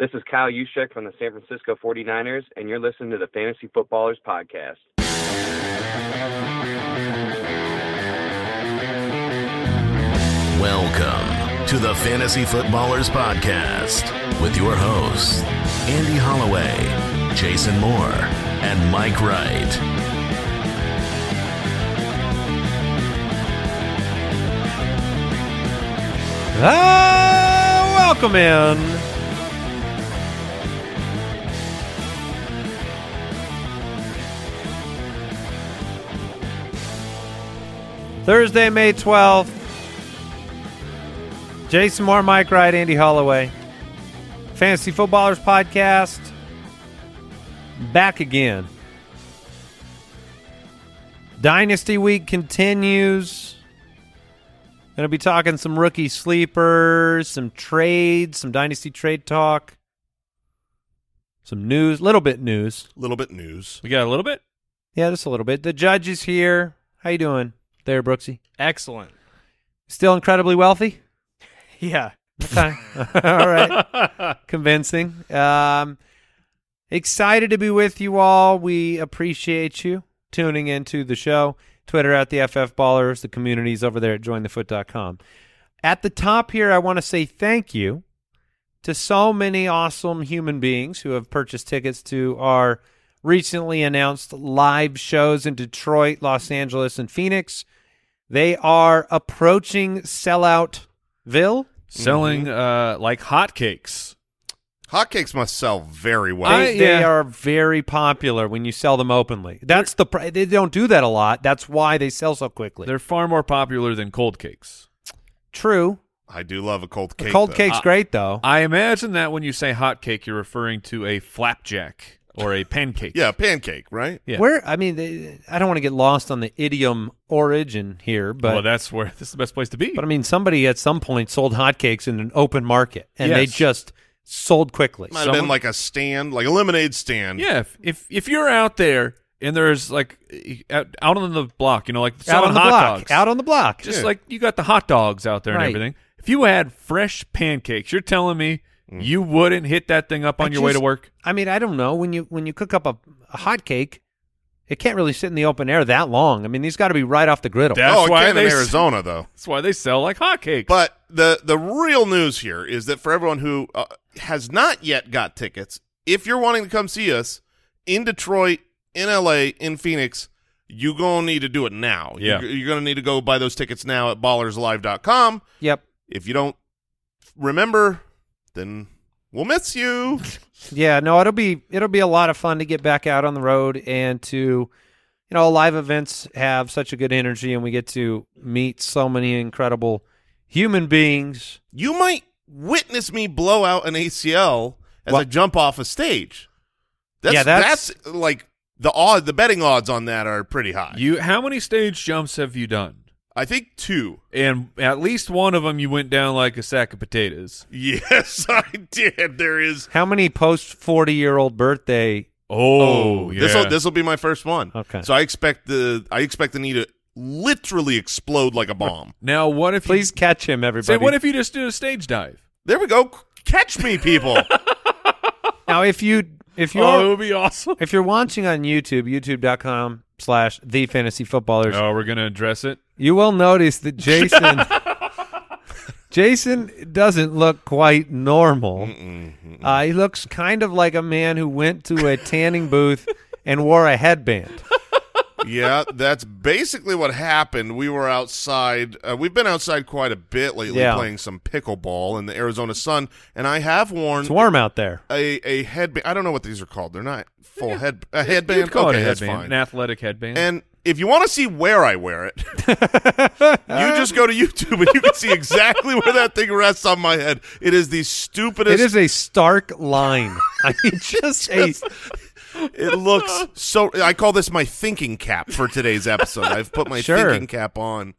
This is Kyle Juszczyk from the San Francisco 49ers, and you're listening to the Fantasy Footballers Podcast. Welcome to the Fantasy Footballers Podcast with your hosts, Andy Holloway, Jason Moore, and Mike Wright. Ah, welcome in. Thursday, May 12th. Jason Moore, Mike Wright, Andy Holloway. Fantasy Footballers Podcast. Back again. Dynasty Week continues. Going to be talking some rookie sleepers, some trades, some dynasty trade talk, some news, little bit news. little bit news. We got a little bit. Yeah, just a little bit. The judge is here. How you doing, there, Brooksy? Excellent. Still incredibly wealthy. Yeah. Okay. all right. Convincing. Um, excited to be with you all. We appreciate you tuning into the show. Twitter at the FF Ballers, the communities over there at jointhefoot.com. At the top here, I want to say thank you to so many awesome human beings who have purchased tickets to our recently announced live shows in Detroit, Los Angeles, and Phoenix. They are approaching selloutville. Selling uh, like hotcakes. Hotcakes must sell very well. They, I- they yeah. are very popular when you sell them openly. That's the pr- they don't do that a lot. That's why they sell so quickly. They're far more popular than cold cakes. True. I do love a cold The cake. cold though. cake's Uh, great though. I imagine that when you say hot cake, you're referring to a flapjack or a pancake. Yeah, pancake, right? Yeah. Where I mean, they, I don't want to get lost on the idiom origin here, but well, that's where this is the best place to be. but I mean, somebody at some point sold hotcakes in an open market, and they just sold quickly. Might have been like a stand, like a lemonade stand. yeah, if, if if you're out there and there's like out, out on the block, you know, like out on the hot block, dogs, out on the block. just Yeah. like you got the hot dogs out there Right. and everything. If you had fresh pancakes, you're telling me you wouldn't hit that thing up I on your way to work? I mean, I don't know when you when you cook up a, a hot cake, it can't really sit in the open air that long. I mean, these got to be right off the griddle. That's oh, why can they in Arizona though. That's why they sell like hotcakes. But the the real news here is that for everyone who uh, has not yet got tickets, if you're wanting to come see us in Detroit, in LA, in Phoenix, you're gonna need to do it now. Yeah. You're, you're gonna need to go buy those tickets now at ballerslive.com. Yep. If you don't remember, then we'll miss you. Yeah, no, it'll be it'll be a lot of fun to get back out on the road and to you know, live events have such a good energy and we get to meet so many incredible human beings. you might witness me blow out an ACL as Well- I jump off a stage. That's, Yeah, that's- that's like the odd. The betting odds on that are pretty high. you, how many stage jumps have you done? I think two. And at least one of them, you went down like a sack of potatoes. Yes, I did. There is. How many post 40 year old birthday? Oh, yeah. This will this will be my first one. Okay. So I expect the I expect the knee to literally explode like a bomb. now, what if Please catch him, you everybody. say? What if you just did a stage dive? there we go. Catch me, people. now, if you if oh, you're Oh, it would be awesome. if you're watching on YouTube, youtube.com slash the fantasy footballers, Oh, we're gonna address it. you will notice that Jason Jason doesn't look quite normal. Mm-mm, mm-mm. Uh, he looks kind of like a man who went to a tanning booth and wore a headband. yeah, that's basically what happened. We were outside. Uh, we've been outside quite a bit lately, Yeah. playing some pickleball in the Arizona sun, and I have worn It's warm out there. a a headband. I don't know what these are called. They're not full head a headband. You'd call okay, it a that's headband, fine. an athletic headband. And if you want to see where I wear it, you just go to YouTube and you can see exactly where that thing rests on my head. It is the stupidest. It is a stark line. I mean, just a. It looks so. I call this my thinking cap for today's episode. I've put my Sure. thinking cap on,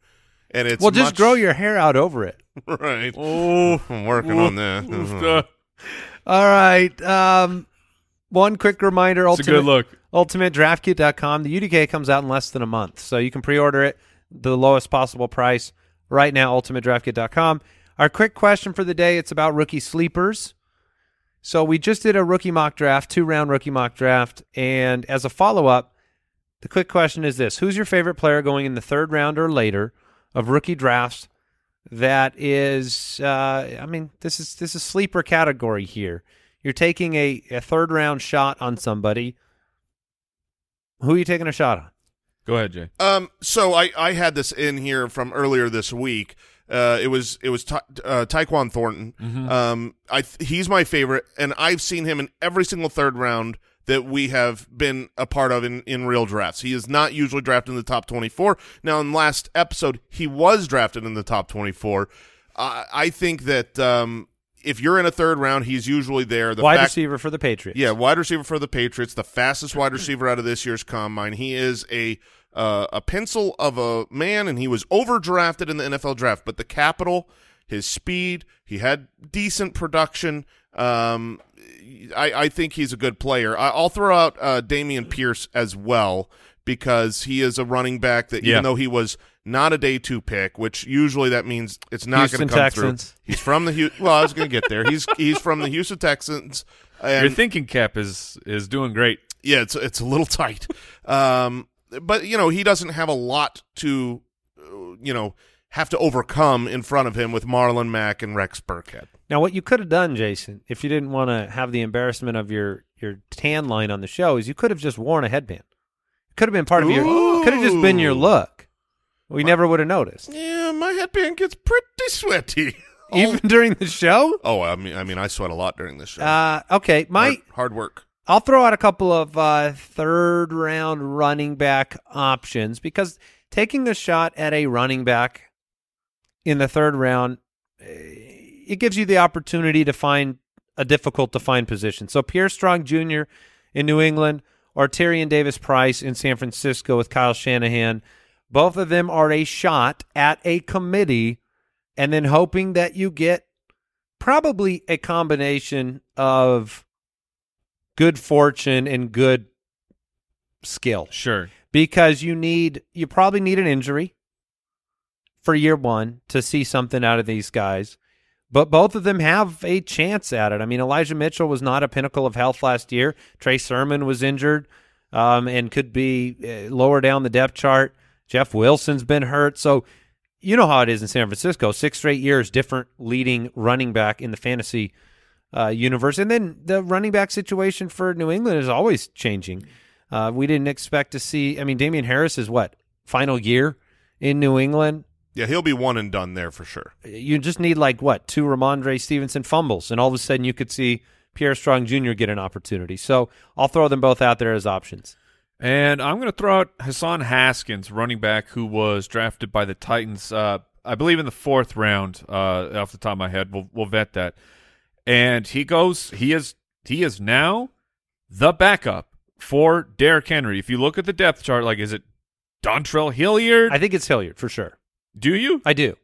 and it's Well, just much- grow your hair out over it. right. oh, I'm working on that. uh, All right. Um, one quick reminder: it's a ultimate, good look. UltimateDraftKit.com. The UDK comes out in less than a month, so you can pre-order it the lowest possible price right now. UltimateDraftKit.com. Our quick question for the day: It's about rookie sleepers. So we just did a rookie mock draft, two-round rookie mock draft, and as a follow-up, the quick question is this: Who's your favorite player going in the third round or later of rookie drafts? That is, uh, I mean, this is this is sleeper category here. You're taking a, a third round shot on somebody. Who are you taking a shot on? Go ahead, Jay. Um, so I, I had this in here from earlier this week. Uh, it was it was Ta- uh, Tyquan Thornton. Um, I th- he's my favorite, and I've seen him in every single third round that we have been a part of in, in real drafts. He is not usually drafted in the top twenty four. Now, in last episode, he was drafted in the top twenty four. Uh, I think that um, if you're in a third round, he's usually there. The Wide fact- receiver for the Patriots. yeah, wide receiver for the Patriots, the fastest wide receiver out of this year's combine. He is a uh, a pencil of a man, and he was overdrafted in the NFL draft. But the capital, his speed, he had decent production. Um, I, I think he's a good player. I, I'll throw out uh, Dameon Pierce as well because he is a running back that Yeah. even though he was not a day two pick, which usually that means it's not going to come Texans. through. He's from the Hu- well, I was going to get there. He's he's from the Houston Texans. And Your thinking cap is is doing great. yeah, it's it's a little tight. Um, but you know he doesn't have a lot to, uh, you know, have to overcome in front of him with Marlon Mack and Rex Burkhead. Now, what you could have done, Jason, if you didn't want to have the embarrassment of your your tan line on the show, is you could have just worn a headband. It could have been part of your. Could have just been your look. We never would have noticed, Yeah, my headband gets pretty sweaty. even during the show. Oh, I mean, I mean, I sweat a lot during this show. Uh, okay, my hard, hard work. I'll throw out a couple of uh, third round running back options because taking a shot at a running back in the third round, eh, it gives you the opportunity to find a difficult to find position. So Pierre Strong Jr. in New England or Tyrion Davis Price in San Francisco with Kyle Shanahan, both of them are a shot at a committee and then hoping that you get probably a combination of good fortune and good skill Sure. because you need you probably need an injury for year one to see something out of these guys. But both of them have a chance at it. I mean, Elijah Mitchell was not a pinnacle of health last year. Trey Sermon was injured um, and could be uh, lower down the depth chart. Jeff Wilson's been hurt. So you know how it is in San Francisco. Six straight years, different leading running back in the fantasy uh, universe. And then the running back situation for New England is always changing. Uh, we didn't expect to see. I mean, Damien Harris is what final year in New England. Yeah, he'll be one and done there for sure. You just need like what two Rhamondre Stevenson fumbles, and all of a sudden you could see Pierre Strong Jr. get an opportunity. So I'll throw them both out there as options. And I'm going to throw out Hassan Haskins, running back who was drafted by the Titans, uh, I believe in the fourth round. Uh, off the top of my head, we'll we'll vet that. And he goes. He is he is now the backup for Derrick Henry. If you look at the depth chart, like is it Dontrell Hilliard? I think it's Hilliard for sure. Do you I do.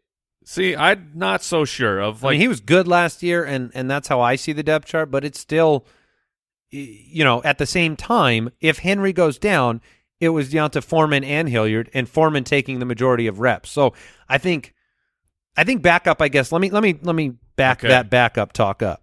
see? I'm not so sure of I like mean, he was good last year, and and that's how I see the depth chart. But it's still, you know, at the same time, if Henry goes down, it was down to Foreman and Hilliard, and Foreman taking the majority of reps. So I think, I think backup. I guess let me let me let me back Okay. that backup talk up.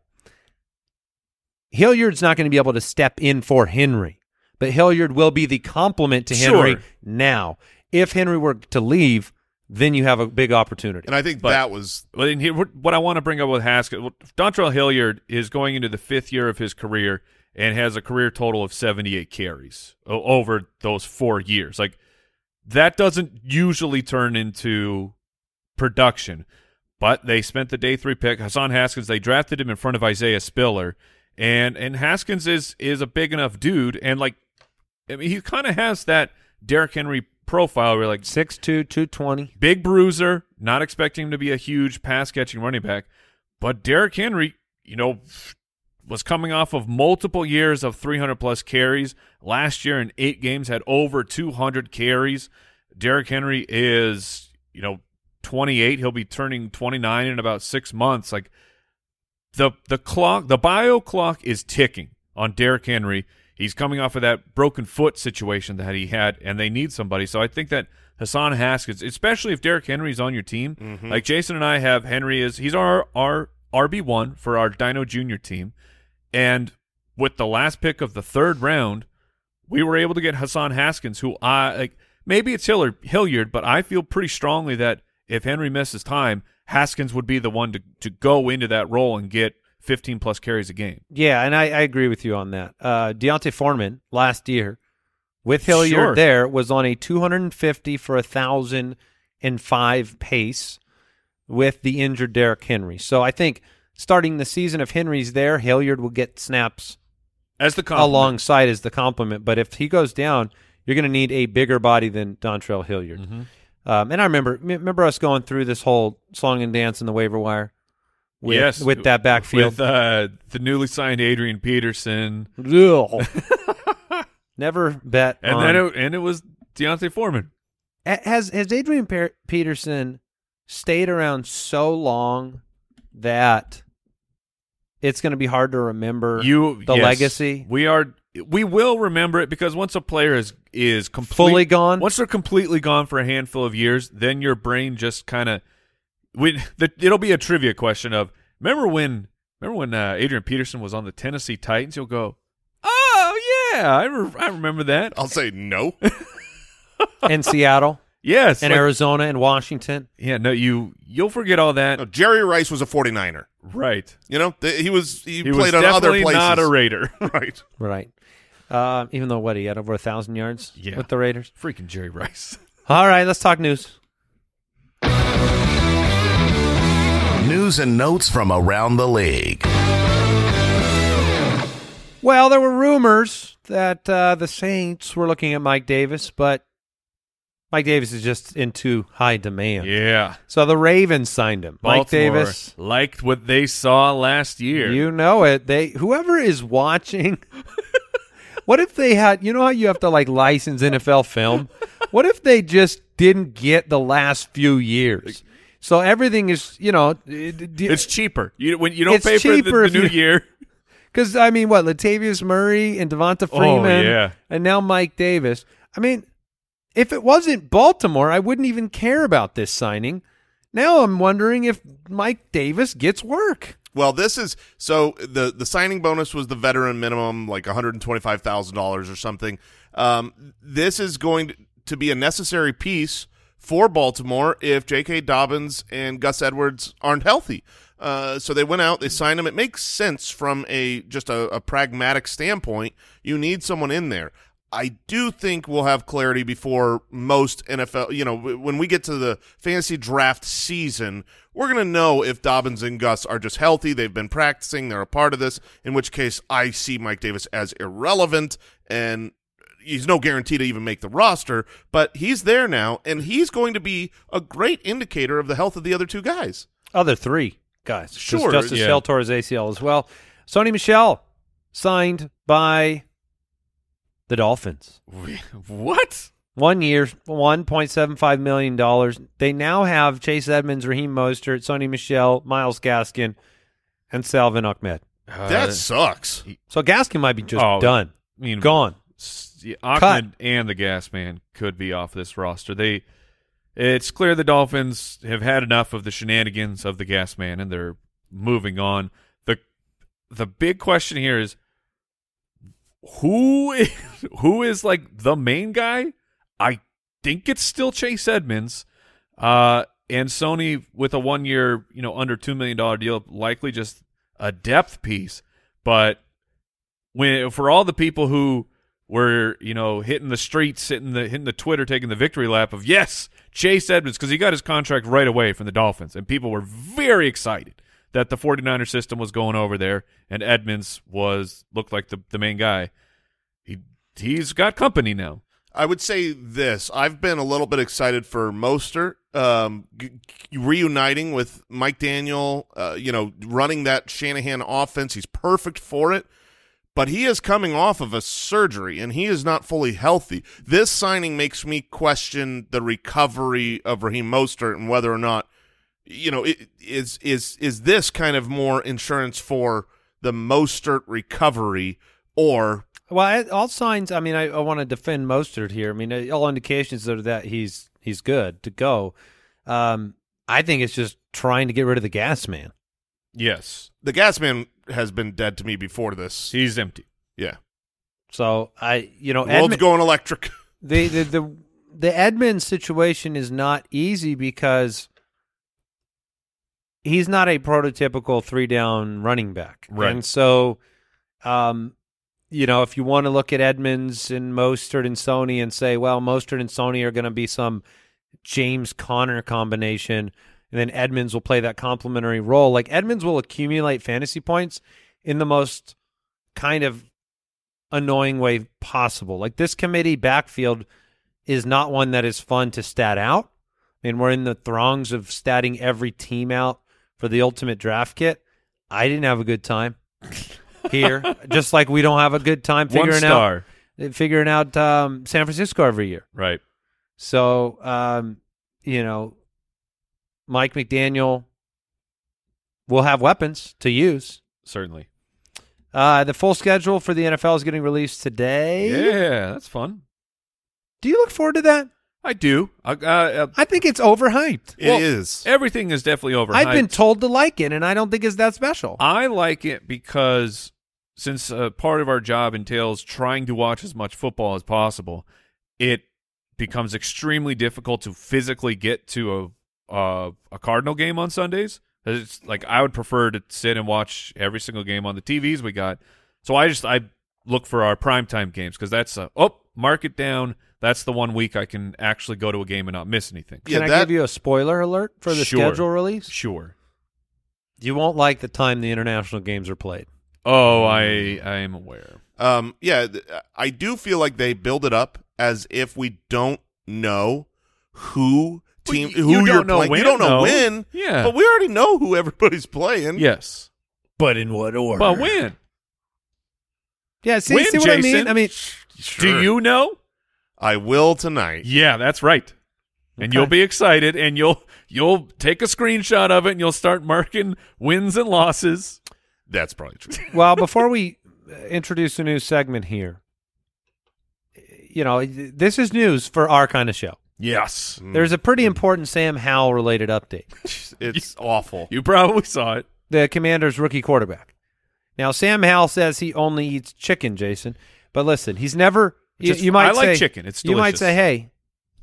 Hilliard's not going to be able to step in for Henry, but Hilliard will be the complement to Henry Sure. now. If Henry were to leave, then you have a big opportunity. And I think But- that was Well, and here, what I want to bring up with Haskins, well, Dontrell Hilliard is going into the fifth year of his career and has a career total of 78 carries o- over those four years. Like that doesn't usually turn into production, but they spent the day three pick Hassan Haskins. They drafted him in front of Isaiah Spiller, and and Haskins is is a big enough dude, and like I mean, he kind of has that Derrick Henry profile where like 6'2", 220. big bruiser, not expecting him to be a huge pass catching running back. But Derrick Henry, you know, was coming off of multiple years of 300 plus carries. Last year in eight games had over 200 carries. Derrick Henry is, you know, 28. He'll be turning 29 in about six months. Like the the clock, the bio clock is ticking on Derrick Henry. He's coming off of that broken foot situation that he had, and they need somebody. So I think that Hassan Haskins, especially if Derrick Henry's on your team, mm-hmm. like Jason and I have Henry is he's our our RB one for our Dino Junior team, and with the last pick of the third round, we were able to get Hassan Haskins, who I like. Maybe it's Hilliard, Hilliard, but I feel pretty strongly that if Henry misses time, Haskins would be the one to to go into that role and get 15 plus carries a game. Yeah, and I, I agree with you on that. Uh, D'Onta Foreman last year with Hilliard Sure. there was on a 250 for a thousand and five pace with the injured Derrick Henry. So I think starting the season if Henry's there, Hilliard will get snaps As the compliment. alongside as the complement. But if he goes down, you're going to need a bigger body than Dontrell Hilliard. Mm-hmm. Um, and I remember remember us going through this whole song and dance in the waiver wire. With, yes, with that backfield. with uh, the newly signed Adrian Peterson, Never bet. and on- then it, and it was D'Onta Foreman. Ha- has has Adrian Peterson stayed around so long that it's going to be hard to remember You the yes, legacy We are we will remember it because once a player is is complete, fully gone. once they're completely gone for a handful of years, then your brain just kind of we the, it'll be a trivia question of remember when remember when uh, Adrian Peterson was on the Tennessee Titans? You'll go, oh yeah, I, re- I remember that. I'll say no. in Seattle Yes, and like- Arizona and Washington. yeah, no, you you'll forget all that. No, Jerry Rice was a 49er. Right, You know, Th- he was he, he was played on other definitely places. not a Raider. right. Right. Uh, even though what he had over a thousand yards Yeah. with the Raiders. Freaking Jerry Rice. All right, let's talk news. News and notes from around the league. Well, there were rumors that uh, the Saints were looking at Mike Davis, but Mike Davis is just in too high demand. Yeah, So the Ravens signed him. Mike Davis. liked what they saw last year. You know it. They whoever is watching. what if they had? You know how you have to like license NFL film. What if they just didn't get the last few years? So everything is, you know, It's cheaper. You when you don't It's pay for the, cheaper the new year. because I mean, what Latavius Murray and Devonta Oh, Freeman, yeah. and now Mike Davis. I mean, if it wasn't Baltimore, I wouldn't even care about this signing. Now I'm wondering if Mike Davis gets work. Well, this is so the the signing bonus was the veteran minimum, like one hundred and twenty five thousand dollars or something. Um, this is going to be a necessary piece for Baltimore if J.K. Dobbins and Gus Edwards aren't healthy. Uh, so they went out, they signed him. It makes sense from a just a, a pragmatic standpoint. You need someone in there. I do think we'll have clarity before most NFL. You know, when we get to the fantasy draft season, we're going to know if Dobbins and Gus are just healthy. They've been practicing. They're a part of this. In which case, I see Mike Davis as irrelevant, and he's no guarantee to even make the roster. But he's there now, and he's going to be a great indicator of the health of the other two guys. Other three guys, Sure, Justice yeah. Hill tore his ACL as well. Sony Michel signed by the Dolphins. What? One year, $1.75 million. They now have Chase Edmonds, Raheem Mostert, Sony Michel, Myles Gaskin, and Salvon Ahmed. Uh, that sucks. So Gaskin might be just Oh, done. I mean, Gone. Ahmed and the Gas Man could be off this roster. They, it's clear the Dolphins have had enough of the shenanigans of the Gas Man, and they're moving on. the The big question here is who is, who is like the main guy? I think it's still Chase Edmonds. Uh, and Sony with a one year, you know, under two million dollar deal, likely just a depth piece. But when for all the people who were, you know, hitting the streets, hitting the hitting the Twitter, taking the victory lap of yes, Chase Edmonds, because he got his contract right away from the Dolphins, and people were very excited that the 49er system was going over there, and Edmonds was looked like the the main guy. He he's got company now. I would say this. I've been a little bit excited for Mostert um, g- reuniting with Mike Daniel, uh, you know, running that Shanahan offense. He's perfect for it. But he is coming off of a surgery and he is not fully healthy. This signing makes me question the recovery of Raheem Mostert and whether or not, you know, it, is is is this kind of more insurance for the Mostert recovery or Well, I- all signs. I mean, I, I want to defend Mostert here. I mean, uh, all indications are that he's he's good to go. Um, I think it's just trying to get rid of the gas man. Yes, the gas man has been dead to me before this. he's empty. Yeah. So I, you know, World's Edmund- going electric. the the the the Edmonds situation is not easy because he's not a prototypical three down running back, Right. And so, um, you know, if you want to look at Edmonds and Mostert and Sony and say, well, Mostert and Sony are going to be some James Conner combination, and then Edmonds will play that complementary role. Like Edmonds will accumulate fantasy points in the most kind of annoying way possible. Like this committee backfield is not one that is fun to stat out. I mean, we're in the throngs of statting every team out for the ultimate draft kit. I didn't have a good time here, just like we don't have a good time figuring out figuring out um, San Francisco every year. right? So, um, you know, Mike McDaniel will have weapons to use. Certainly. Uh, the full schedule for the NFL is getting released today. Yeah, that's fun. Do you look forward to that? I do. I, uh, uh, I think it's overhyped. It is. everything is definitely overhyped. I've been told to like it, and I don't think it's that special. I like it because since uh, part of our job entails trying to watch as much football as possible, it becomes extremely difficult to physically get to a uh, a Cardinal game on Sundays. It's like I would prefer to sit and watch every single game on the TVs we got. So I just I look for our primetime games because that's a, oh mark it down. That's the one week I can actually go to a game and not miss anything. Yeah, Can I that- give you a spoiler alert for the Sure. schedule release? Sure. You won't like the time the international games are played. Oh, I I am aware. Um, yeah, th- I do feel like they build it up as if we don't know who team Well, who you are don't know playing. when, you don't know though. when, Yeah. but we already know who everybody's playing. Yes. But in what order? But when? Yeah, see, when, see what Jason? I mean? I mean, Sure. Do you know? I will tonight. Yeah, that's right. And Okay. you'll be excited, and you'll you'll take a screenshot of it, and you'll start marking wins and losses. That's probably true. well, before we uh, introduce a new segment here, you know, this is news for our kind of show. Yes, There's a pretty important Sam Howell related update. It's awful. you probably saw it. the Commanders' rookie quarterback. Now, Sam Howell says he only eats chicken, Jason. But listen, he's never. You, Just- you might I like say, chicken. It's you might say, "Hey,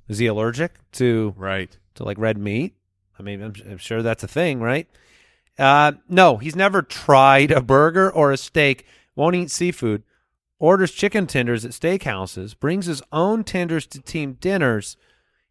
is he allergic to Right. to like red meat?" I mean, I'm, I'm sure that's a thing, right? Uh, no, he's never tried a burger or a steak. Won't eat seafood. Orders chicken tenders at steakhouses. Brings his own tenders to team dinners.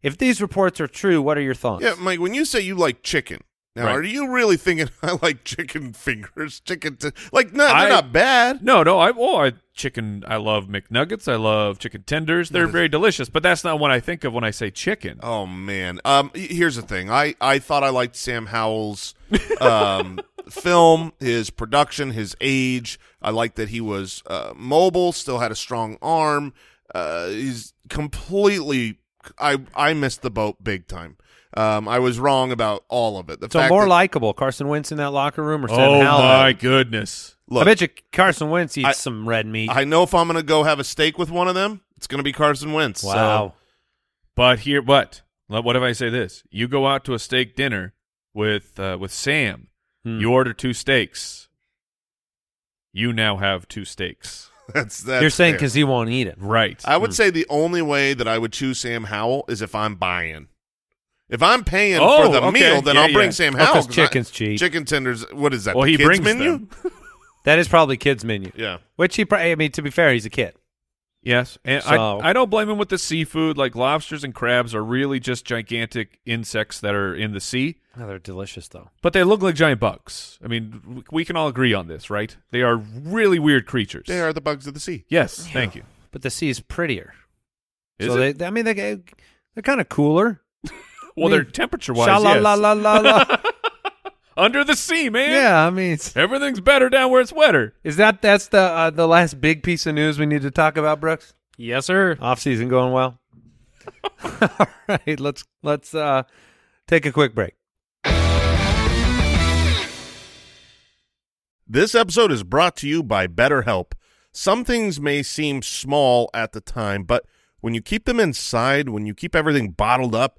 If these reports are true, what are your thoughts? Yeah, Mike. When you say you like chicken, now Right. are you really thinking I like chicken fingers? Chicken, t- like no, they're not bad. No, no. I oh, I chicken. I love McNuggets. I love chicken tenders. They're very delicious. But that's not what I think of when I say chicken. Oh man. Um here's the thing. I I thought I liked Sam Howell's um film, his production, his age. I liked that he was uh mobile, still had a strong arm. Uh he's completely I I missed the boat big time. Um I was wrong about all of it. The so fact more that, likable, Carson Wentz in that locker room or Sam Howell? oh Howell? my goodness. Look, I bet you Carson Wentz eats I- some red meat. I know if I'm going to go have a steak with one of them, it's going to be Carson Wentz. wow. But here, but what if I say this? You go out to a steak dinner with uh, with Sam. Hmm. You order two steaks. You now have two steaks. That's that's You're saying because he won't eat it. Right. I would say the only way that I would choose Sam Howell is if I'm buying. If I'm paying Oh, for the okay. meal, then Yeah, I'll bring yeah. Sam Oh, 'cause Howell. 'cause I- chicken's cheap. Chicken tenders. What is that? Well, the he kids brings menu. them. That is probably kids menu. Yeah. Which he, I mean, to be fair, he's a kid. Yes, and So- I I don't blame him with the seafood. Like lobsters and crabs are really just gigantic insects that are in the sea, Oh, they're delicious though. but they look like giant bugs. I mean, we can all agree on this, right? They are really weird creatures. They are the bugs of the sea. Yes, thank you. But the sea is prettier. Is so it? they, I mean, they they're kind of cooler. well, I they're temperature wise. Sha la yes. la la la la. Under the sea, man. yeah, I mean, it's, everything's better down where it's wetter. is that that's the uh, the last big piece of news we need to talk about, Brooks? Yes, sir. Off season going well. All right, let's let's uh, take a quick break. This episode is brought to you by BetterHelp. Some things may seem small at the time, but when you keep them inside, when you keep everything bottled up,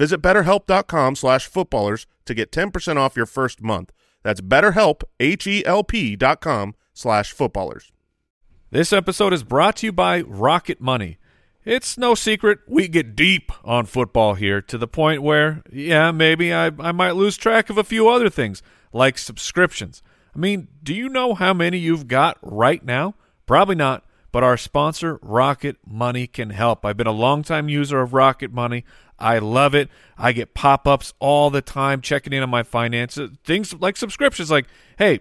Visit betterhelp.com slash footballers to get 10% off your first month. That's betterhelp, H-E-L-P dot com slash footballers. This episode is brought to you by Rocket Money. It's no secret we get deep on football here to the point where, yeah, maybe I, I might lose track of a few other things, like subscriptions. I mean, do you know how many you've got right now? Probably not, but our sponsor, Rocket Money, can help. I've been a longtime user of Rocket Money. I love it. I get pop ups all the time checking in on my finances. Things like subscriptions, like, hey,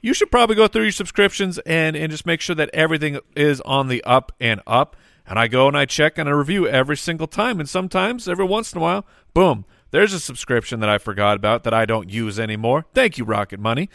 you should probably go through your subscriptions and, and just make sure that everything is on the up and up. And I go and I check and I review every single time. And sometimes, every once in a while, boom, there's a subscription that I forgot about that I don't use anymore. Thank you, Rocket Money.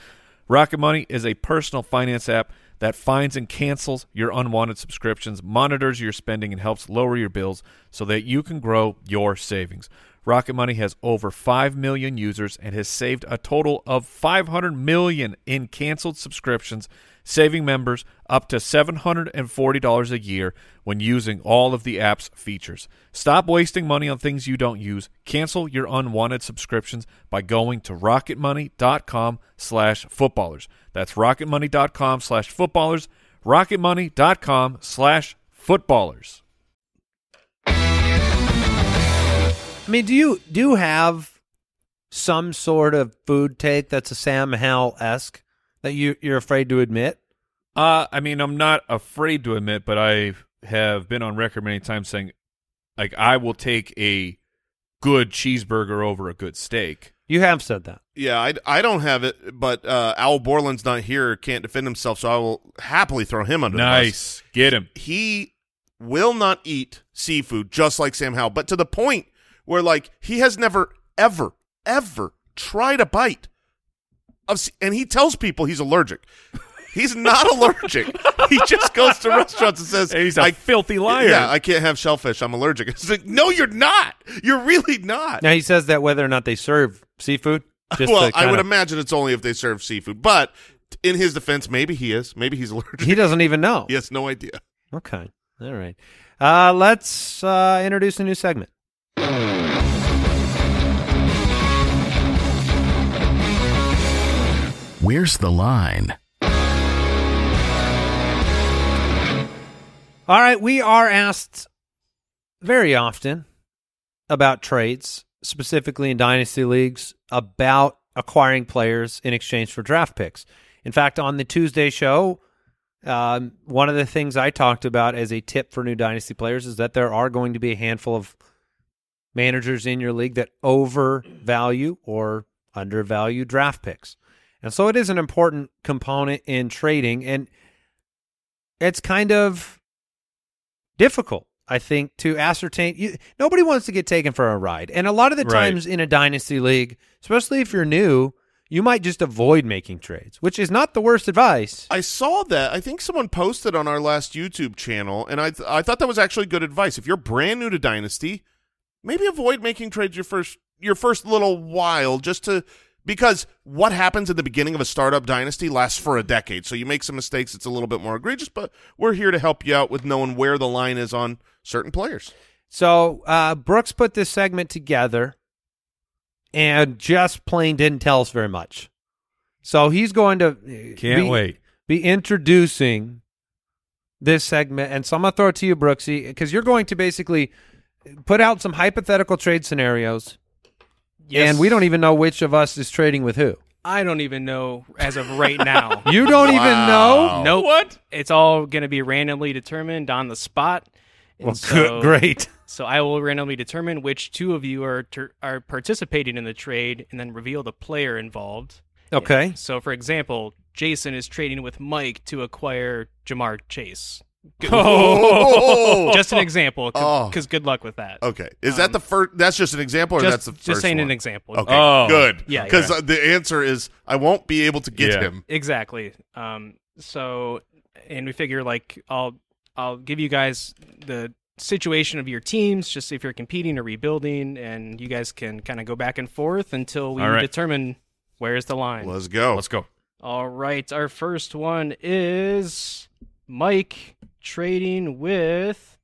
Rocket Money is a personal finance app that finds and cancels your unwanted subscriptions, monitors your spending, and helps lower your bills so that you can grow your savings. Rocket Money has over 5 million users and has saved a total of 500 million in canceled subscriptions, saving members up to $740 a year when using all of the app's features. Stop wasting money on things you don't use. Cancel your unwanted subscriptions by going to rocketmoney.com slash footballers. That's rocketmoney.com slash footballers, rocketmoney.com slash footballers. I mean, do you do you have some sort of food take that's a Sam Howell esque that you you're afraid to admit? Uh, I mean, I'm not afraid to admit, but I have been on record many times saying, like, I will take a good cheeseburger over a good steak. You have said that. Yeah, I, I don't have it, but uh, Al Borland's not here, can't defend himself, so I will happily throw him under the bus. Nice, get him. he will not eat seafood just like Sam Howell, but to the point where like he has never ever ever tried a bite of and he tells people he's allergic. He's not allergic. he just goes to restaurants and says He's a I, filthy liar. Yeah, I can't have shellfish. I'm allergic. It's like, no, you're not. You're really not. Now he says that whether or not they serve seafood. Just well, I would kinda- imagine it's only if they serve seafood. But in his defense, maybe he is. Maybe he's allergic. he doesn't even know. He has no idea. Okay. All right. Uh, let's uh, introduce a new segment. Where's the line? All right, we are asked very often about trades, specifically in dynasty leagues, about acquiring players in exchange for draft picks. In fact, on the Tuesday show, um, one of the things I talked about as a tip for new dynasty players is that there are going to be a handful of managers in your league that overvalue or undervalue draft picks. And so it is an important component in trading. And it's kind of difficult, I think, to ascertain. You, nobody wants to get taken for a ride. And a lot of the Right. times in a dynasty league, especially if you're new, you might just avoid making trades, which is not the worst advice. I saw that. I think someone posted on our last YouTube channel, and I th- I thought that was actually good advice. If you're brand new to Dynasty, maybe avoid making trades your first your first little while, just to because what happens at the beginning of a startup dynasty lasts for a decade. So you make some mistakes, it's a little bit more egregious, but we're here to help you out with knowing where the line is on certain players. So uh, Brooks put this segment together and just plain didn't tell us very much. So he's going to uh, Can't be, wait. be introducing this segment. And so I'm going to throw it to you, Brooksy, because you're going to basically put out some hypothetical trade scenarios. Yes. And we don't even know which of us is trading with who. I don't even know as of right now. You don't even know? Wow. nope. What? It's all going to be randomly determined on the spot. And Well, so, good, great. So I will randomly determine which two of you are ter- are participating in the trade, and then reveal the player involved. Okay. So, for example, Jason is trading with Mike to acquire Ja'Marr Chase. Good- Oh, Just an example, Oh. because good luck with that. okay. Is that the first? That's just an example, or Just, that's the first just saying one? an example. Okay, Oh. good. Yeah, because yeah. the answer is I won't be able to get Yeah. him. Exactly. Um, so, and we figure like I'll I'll give you guys the situation of your teams, just if you're competing or rebuilding, and you guys can kind of go back and forth until we All right. determine where's the line. Let's go. Let's go. All right, our first one is Mike trading with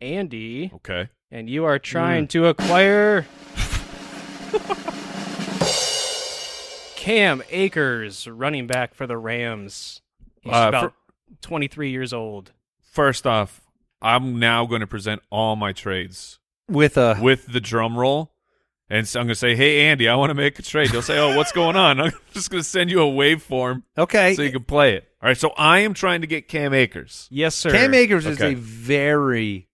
Andy, Okay. and you are trying to acquire Cam Akers, running back for the Rams. He's Uh, about 23 years old. First off, I'm now going to present all my trades With a with the drum roll. And so I'm going to say, hey, Andy, I want to make a trade. They'll say, oh, what's going on? I'm just going to send you a waveform okay. so you can play it. All right, so I am trying to get Cam Akers. Yes, sir. Cam Akers is Okay. a very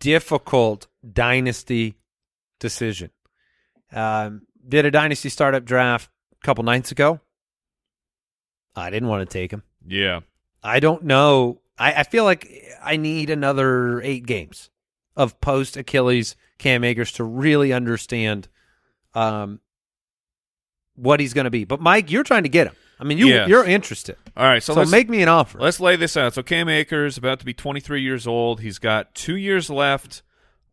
difficult dynasty decision. Um, did a dynasty startup draft a couple nights ago. I didn't want to take him. Yeah. I don't know. I, I feel like I need another eight games of post Achilles Cam Akers to really understand um, what he's going to be. But Mike, you're trying to get him. I mean, you Yes. you're interested. All right, so, So, make me an offer. let's lay this out. So Cam Akers about to be 23 years old. He's got two years left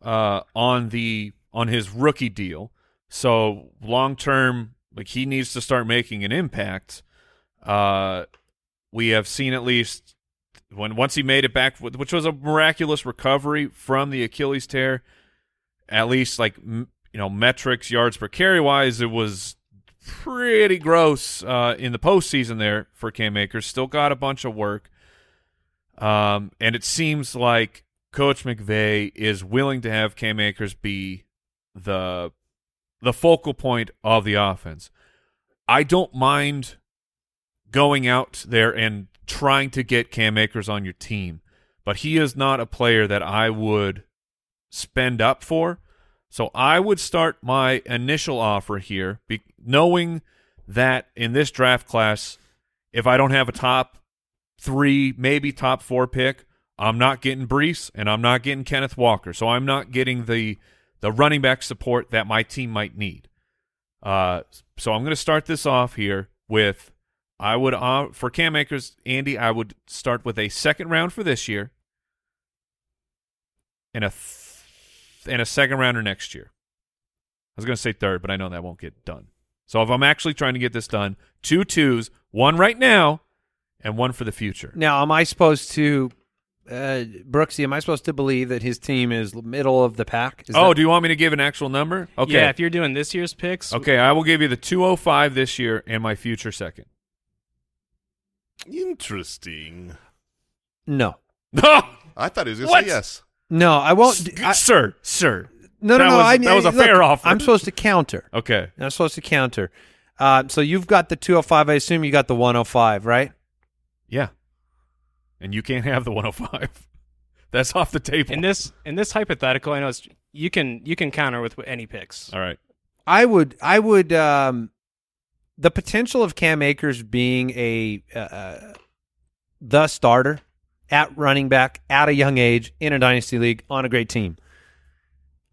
uh, on the on his rookie deal. So long term, like he needs to start making an impact. Uh, we have seen at least when once he made it back, which was a miraculous recovery from the Achilles tear. At least like you know metrics, yards per carry wise, it was pretty gross uh, in the postseason there for Cam Akers. Still got a bunch of work. Um, and it seems like Coach McVay is willing to have Cam Akers be the the focal point of the offense. I don't mind going out there and trying to get Cam Akers on your team, but he is not a player that I would spend up for. So I would start my initial offer here, be, knowing that in this draft class, if I don't have a top three, maybe top four pick, I'm not getting Breece and I'm not getting Kenneth Walker. So I'm not getting the the running back support that my team might need. Uh, so I'm going to start this off here with I would uh, for Cam Akers, Andy, I would start with a second round for this year and a th- and a second rounder next year. I was going to say third, but I know that won't get done. So if I'm actually trying to get this done, two twos, one right now, and one for the future. Now, am I supposed to, uh, Brooksy? Am I supposed to believe that his team is middle of the pack? Is oh, that- do you want me to give an actual number? Okay. Yeah, if you're doing this year's picks, okay, I will give you the 205 this year and my future second. Interesting. no, I thought he was going to What? say yes. no, I won't. I, sir, sir. no, no, that no. was- I, that was a look, fair offer. I'm supposed to counter. Okay. I'm supposed to counter. Uh, so you've got the 205. I assume you got the 105, right? Yeah. And you can't have the 105. That's off the table. in this in this hypothetical, I know it's, you can you can counter with any picks. All right. I would, I would, um, the potential of Cam Akers being a uh, the starter at running back at a young age in a dynasty league on a great team.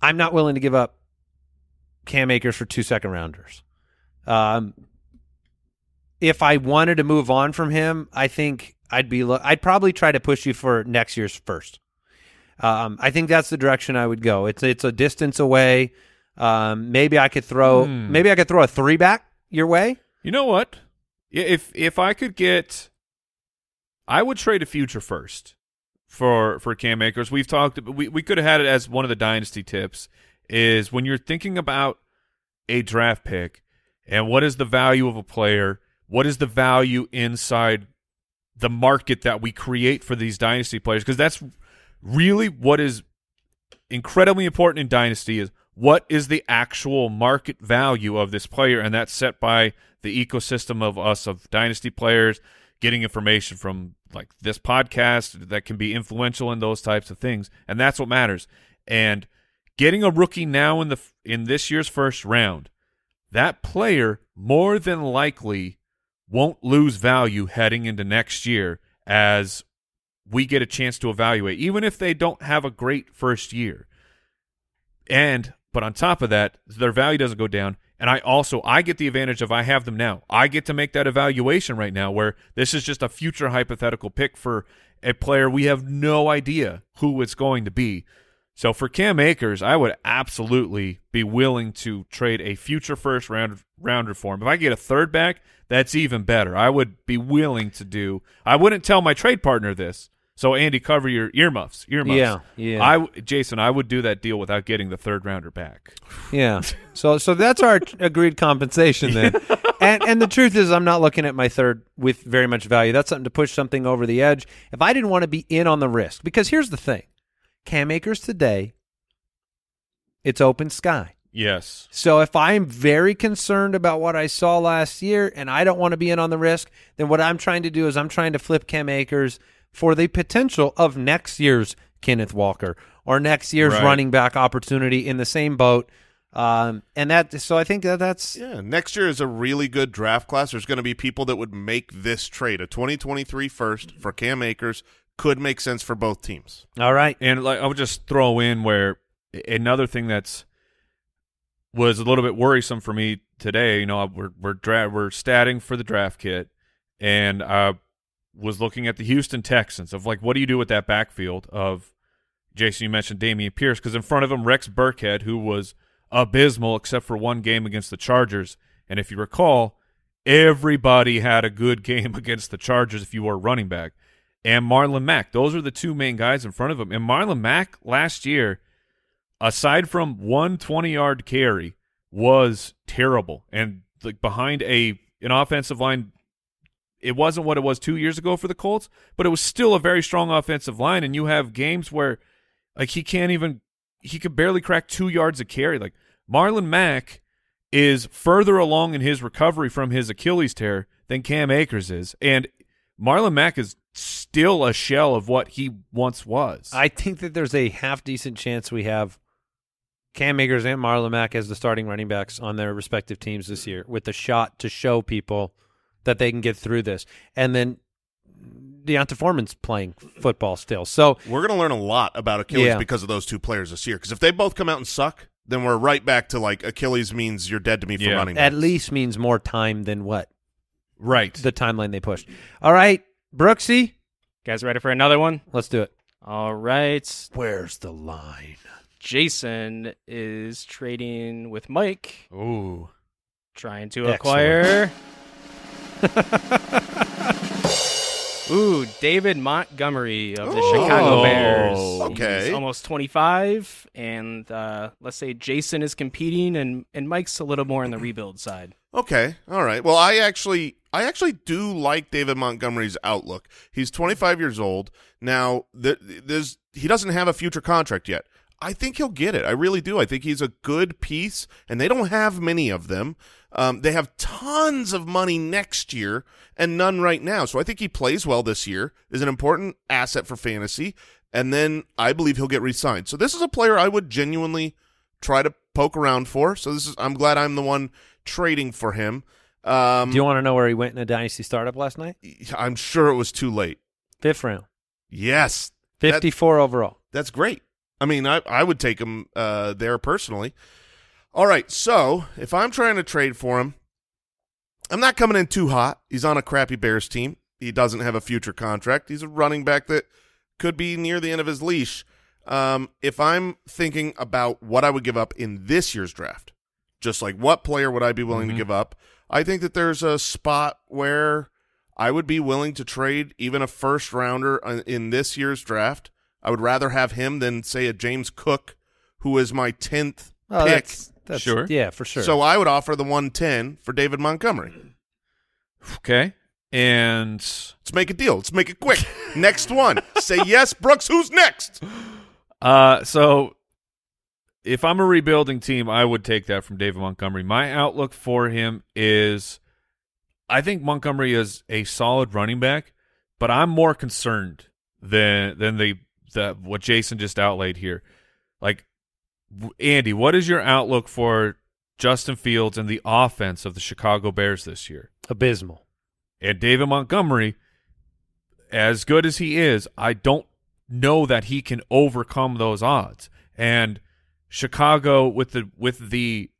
I'm not willing to give up Cam Akers for two second rounders. Um, if I wanted to move on from him, I think I'd be. I'd probably try to push you for next year's first. Um, I think that's the direction I would go. It's it's a distance away. Um, maybe I could throw. Hmm. Maybe I could throw a three back your way. You know what? If if I could get, I would trade a future first for for Cam Akers. We've talked. We we could have had it as one of the dynasty tips. Is when you're thinking about a draft pick and what is the value of a player? What is the value inside the market that we create for these dynasty players? Because that's really what is incredibly important in dynasty is what is the actual market value of this player? And that's set by the ecosystem of us of dynasty players getting information from like this podcast that can be influential in those types of things. And that's what matters. And getting a rookie now in the in this year's first round that player more than likely won't lose value heading into next year as we get a chance to evaluate, even if they don't have a great first year. And but on top of that, their value doesn't go down. And I also I get the advantage of I have them now. I get to make that evaluation right now where this is just a future hypothetical pick for a player we have no idea who it's going to be. So for Cam Akers, I would absolutely be willing to trade a future first round rounder for him. If I get a third back, that's even better. I would be willing to do. I wouldn't tell my trade partner this. So Andy, cover your earmuffs. Earmuffs. Yeah, yeah. I Jason, I would do that deal without getting the third rounder back. Yeah. So so that's our agreed compensation then. and and the truth is I'm not looking at my third with very much value. That's something to push something over the edge. If I didn't want to be in on the risk, because here's the thing. Cam Akers today, it's open sky. Yes. So if I'm very concerned about what I saw last year and I don't want to be in on the risk, then what I'm trying to do is I'm trying to flip Cam Akers for the potential of next year's Kenneth Walker or next year's Right. running back opportunity in the same boat. Um, and that, so I think that that's Yeah, next year is a really good draft class. There's going to be people that would make this trade. A 2023 first for Cam Akers could make sense for both teams. all right. And like I would just throw in where another thing that's was a little bit worrisome for me today. You know, we're we're dra- we're statting for the draft kit, and I was looking at the Houston Texans of like, what do you do with that backfield of Jason? You mentioned Dameon Pierce because in front of him Rex Burkhead, who was abysmal except for one game against the Chargers, and if you recall, everybody had a good game against the Chargers if you were a running back. And Marlon Mack. Those are the two main guys in front of him. And Marlon Mack last year, aside from one 20 yard carry, was terrible. And like behind a an offensive line, it wasn't what it was two years ago for the Colts, but it was still a very strong offensive line. And you have games where like he can't even he could barely crack two yards of carry. Like Marlon Mack is further along in his recovery from his Achilles tear than Cam Akers is. And Marlon Mack is still a shell of what he once was. I think that there's a half decent chance we have Cam Akers and Marlon Mack as the starting running backs on their respective teams this year with the shot to show people that they can get through this. And then D'Onta Foreman's playing football still. So We're going to learn a lot about Achilles Yeah. because of those two players this year. Because if they both come out and suck, then we're right back to like Achilles means you're dead to me for Yeah. running. at least means more time than what right. the timeline they pushed. All right, Brooksy, Guys, ready for another one? let's do it. All right. Where's the line? Jason is trading with Mike, Ooh. trying to Excellent. acquire. Ooh, David Montgomery of the Oh, Chicago Bears. okay. He's almost 25, and uh, let's say Jason is competing, and, and Mike's a little more on the rebuild side. Okay, all right. Well, I actually, I actually do like David Montgomery's outlook. He's 25 years old now. Th- there's he doesn't have a future contract yet. I think he'll get it. I really do. I think he's a good piece, and they don't have many of them. Um, they have tons of money next year and none right now. So I think he plays well this year. Is an important asset for fantasy, and then I believe he'll get re-signed. So this is a player I would genuinely try to poke around for. So this is I'm glad I'm the one trading for him. Um, Do you want to know where he went in a dynasty startup last night? I'm sure it was too late. Fifth round, Yes, That- fifty-four overall. That's great. I mean, I, I would take him uh, there personally. All right, so if I'm trying to trade for him, I'm not coming in too hot. He's on a crappy Bears team. He doesn't have a future contract. He's a running back that could be near the end of his leash. Um, if I'm thinking about what I would give up in this year's draft, just like what player would I be willing to give up, I think that there's a spot where I would be willing to trade even a first rounder in- in this year's draft. I would rather have him than say a James Cook, who is my tenth Oh, pick. that's, that's Sure. Yeah, for sure. So I would offer the one ten for David Montgomery. Okay. And Let's make a deal. Let's make it quick. next one. Say yes, Brooks. Who's next? uh so if I'm a rebuilding team, I would take that from David Montgomery. My outlook for him is I think Montgomery is a solid running back, but I'm more concerned than than the the what Jason just outlaid here. Like Andy, what is your outlook for Justin Fields and the offense of the Chicago Bears this year? abysmal. And David Montgomery, as good as he is, I don't know that he can overcome those odds. And Chicago, with the with the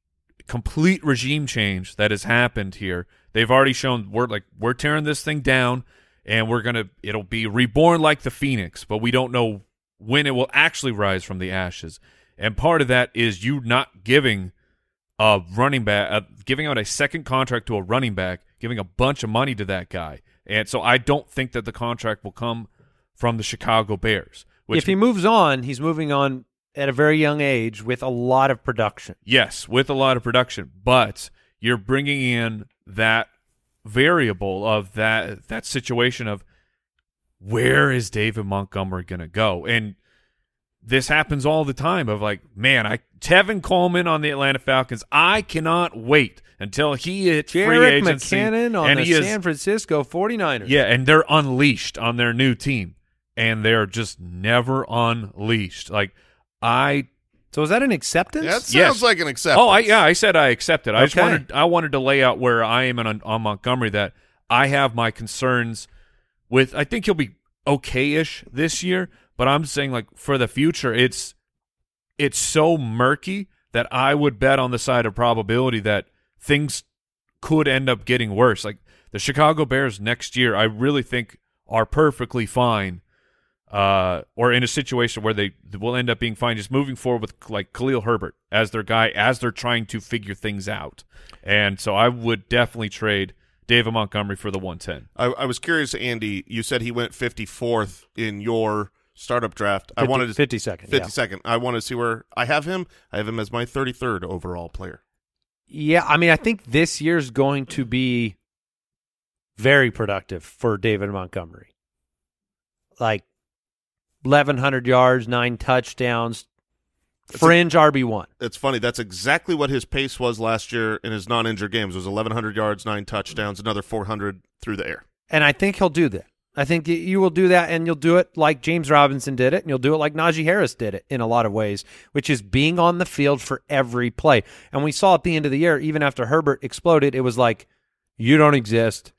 complete regime change that has happened here, they've already shown we're like we're tearing this thing down, and we're gonna it'll be reborn like the phoenix, but we don't know when it will actually rise from the ashes. And part of that is you not giving a running back, uh, giving out a second contract to a running back, giving a bunch of money to that guy. And so I don't think that the contract will come from the Chicago Bears. Which, if he moves on, he's moving on at a very young age with a lot of production. yes, with a lot of production, but you're bringing in that variable of that that situation of where is David Montgomery going to go? And this happens all the time of like, man, I Tevin Coleman on the Atlanta Falcons. I cannot wait until he hits free Jerick agency McKinnon on and the he is San Francisco 49ers. Yeah, and they're unleashed on their new team, and they're just never unleashed. Like I, So is that an acceptance? That sounds Yes. like an acceptance. oh, I yeah, I said I accepted. I just wanted I wanted to lay out where I am on, on Montgomery that I have my concerns with. I think he'll be okay-ish this year, but I'm saying like for the future, it's it's so murky that I would bet on the side of probability that things could end up getting worse. Like the Chicago Bears next year, I really think are perfectly fine, uh, or in a situation where they will end up being fine, just moving forward with like Khalil Herbert as their guy as they're trying to figure things out. And so I would definitely trade David Montgomery for the 110. I, I was curious, Andy. You said he went 54th in your startup draft. I wanted to 50 second. 50 yeah. second. I want to see where I have him. I have him as my 33rd overall player. Yeah, I mean, I think this year's going to be very productive for David Montgomery. Like 1,100 yards, nine touchdowns, fringe RB one. It's funny. That's exactly what his pace was last year in his non-injured games. It was 1,100 yards, nine touchdowns, another 400 through the air. And I think he'll do that. I think you will do that, and you'll do it like James Robinson did it, and you'll do it like Najee Harris did it in a lot of ways, which is being on the field for every play. And we saw at the end of the year, even after Herbert exploded, it was like, you don't exist.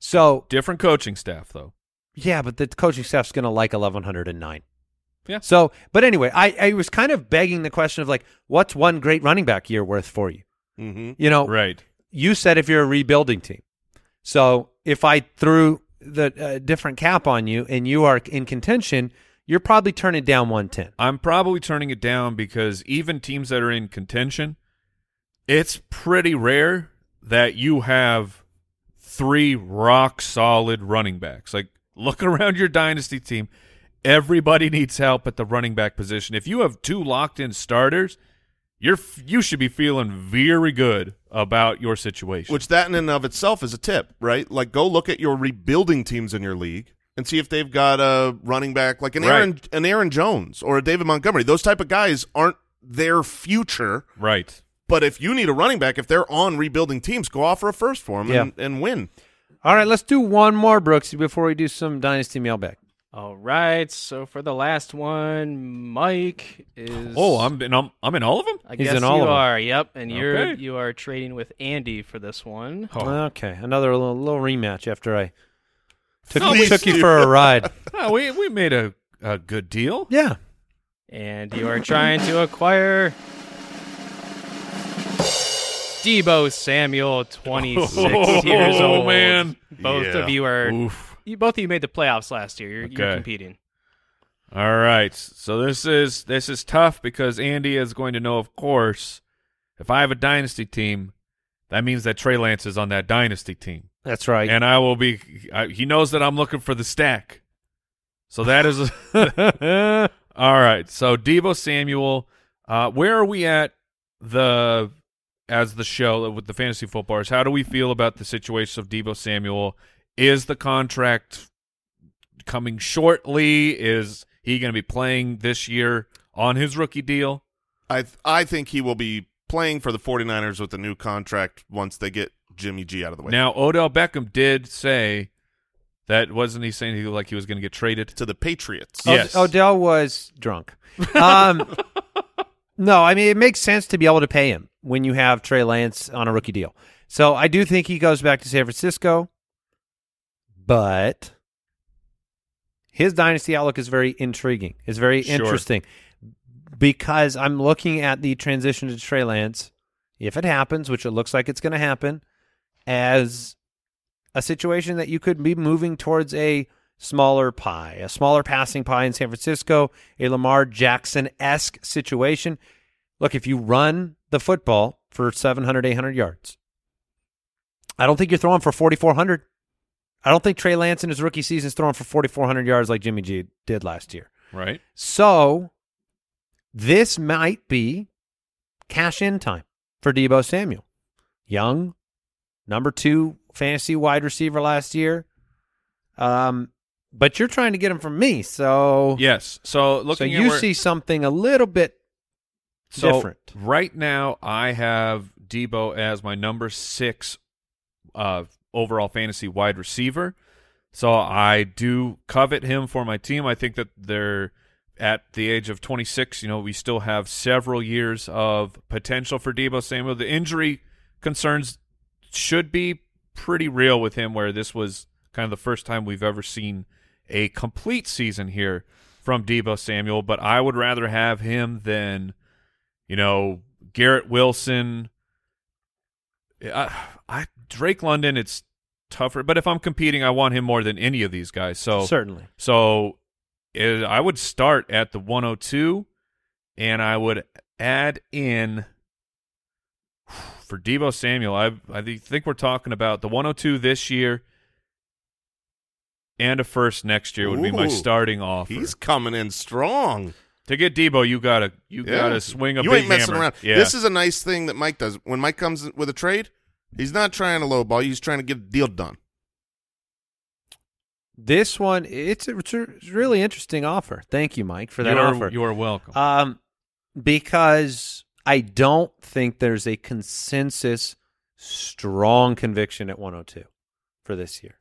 So Different coaching staff though. Yeah, but the coaching staff's going to like 1109. Yeah. So, but anyway, I, I was kind of begging the question of like, what's one great running back year worth for you? Mm-hmm. You know, Right. you said if you're a rebuilding team. So if I threw the uh, different cap on you and you are in contention, you're probably turning down 110. I'm probably turning it down because even teams that are in contention, it's pretty rare that you have three rock solid running backs. Like look around your dynasty team, everybody needs help at the running back position. If you have two locked in starters, you're you should be feeling very good about your situation. Which that in and of itself is a tip, right? Like go look at your rebuilding teams in your league and see if they've got a running back like an Right. Aaron an Aaron Jones or a David Montgomery. Those type of guys aren't their future. right. But if you need a running back, if they're on rebuilding teams, go offer a first for them and, and win. All right, let's do one more, Brooksy, before we do some dynasty mailbag. All right. So for the last one, Mike is. Oh, I'm in. I'm, I'm in all of them. I He's guess in all you of 'em. are. Yep, and you're Okay. you are trading with Andy for this one. Oh. Okay, another little, little rematch after I took, Please took you do. for a ride. Oh, we we made a, a good deal. Yeah. And you are trying to acquire Debo Samuel, 26 years Oh, old. man. Both Yeah. of you are. Oof. You, both of you made the playoffs last year. You're, you're competing. All right. So this is this is tough because Andy is going to know, of course, if I have a dynasty team, that means that Trey Lance is on that dynasty team, That's right. and I will be. I, he knows that I'm looking for the stack. So that is all right. So Debo Samuel, uh, where are we at the as the show with the fantasy footballers? How do we feel about the situation of Debo Samuel? Is the contract coming shortly? Is he going to be playing this year on his rookie deal? I th- I think he will be playing for the 49ers with the new contract once they get Jimmy G out of the way. Now Odell Beckham did say that wasn't he saying he like he was going to get traded? to the Patriots. Od- Yes. Odell was drunk. Um, no, I mean it makes sense to be able to pay him when you have Trey Lance on a rookie deal. So I do think he goes back to San Francisco, but his dynasty outlook is very intriguing. It's very Sure. interesting because I'm looking at the transition to Trey Lance, if it happens, which it looks like it's going to happen, as a situation that you could be moving towards a smaller pie, a smaller passing pie in San Francisco, a Lamar Jackson esque situation. Look, if you run the football for 700, 800 yards, I don't think you're throwing for 4,400. I don't think Trey Lance in his rookie season is throwing for 4,400 yards like Jimmy G did last year. Right. So this might be cash in time for Debo Samuel. Young, number two fantasy wide receiver last year. Um, but you're trying to get him from me, so Yes. So so looking at you where- see something a little bit So different. right now, I have Debo as my number six uh, overall fantasy wide receiver. So I do covet him for my team. I think that they're at the age of 26. You know, we still have several years of potential for Debo Samuel. The injury concerns should be pretty real with him, where this was kind of the first time we've ever seen a complete season here from Debo Samuel. But I would rather have him than you know, Garrett Wilson. I, I Drake London. It's tougher, but if I'm competing, I want him more than any of these guys. So Certainly. so it, I would start at the 102, and I would add in for Debo Samuel. I I think we're talking about the 102 this year. And a first next year would be my Ooh, starting offer. He's coming in strong. to get Debo, you gotta you Yeah. gotta swing a you big ain't messing hammer. around. Yeah. This is a nice thing that Mike does. When Mike comes with a trade, he's not trying to lowball. He's trying to get a deal done. This one, it's a, it's a really interesting offer. Thank you, Mike, for that you are, offer. You are welcome. Um, because I don't think there's a consensus strong conviction at 102 for this year.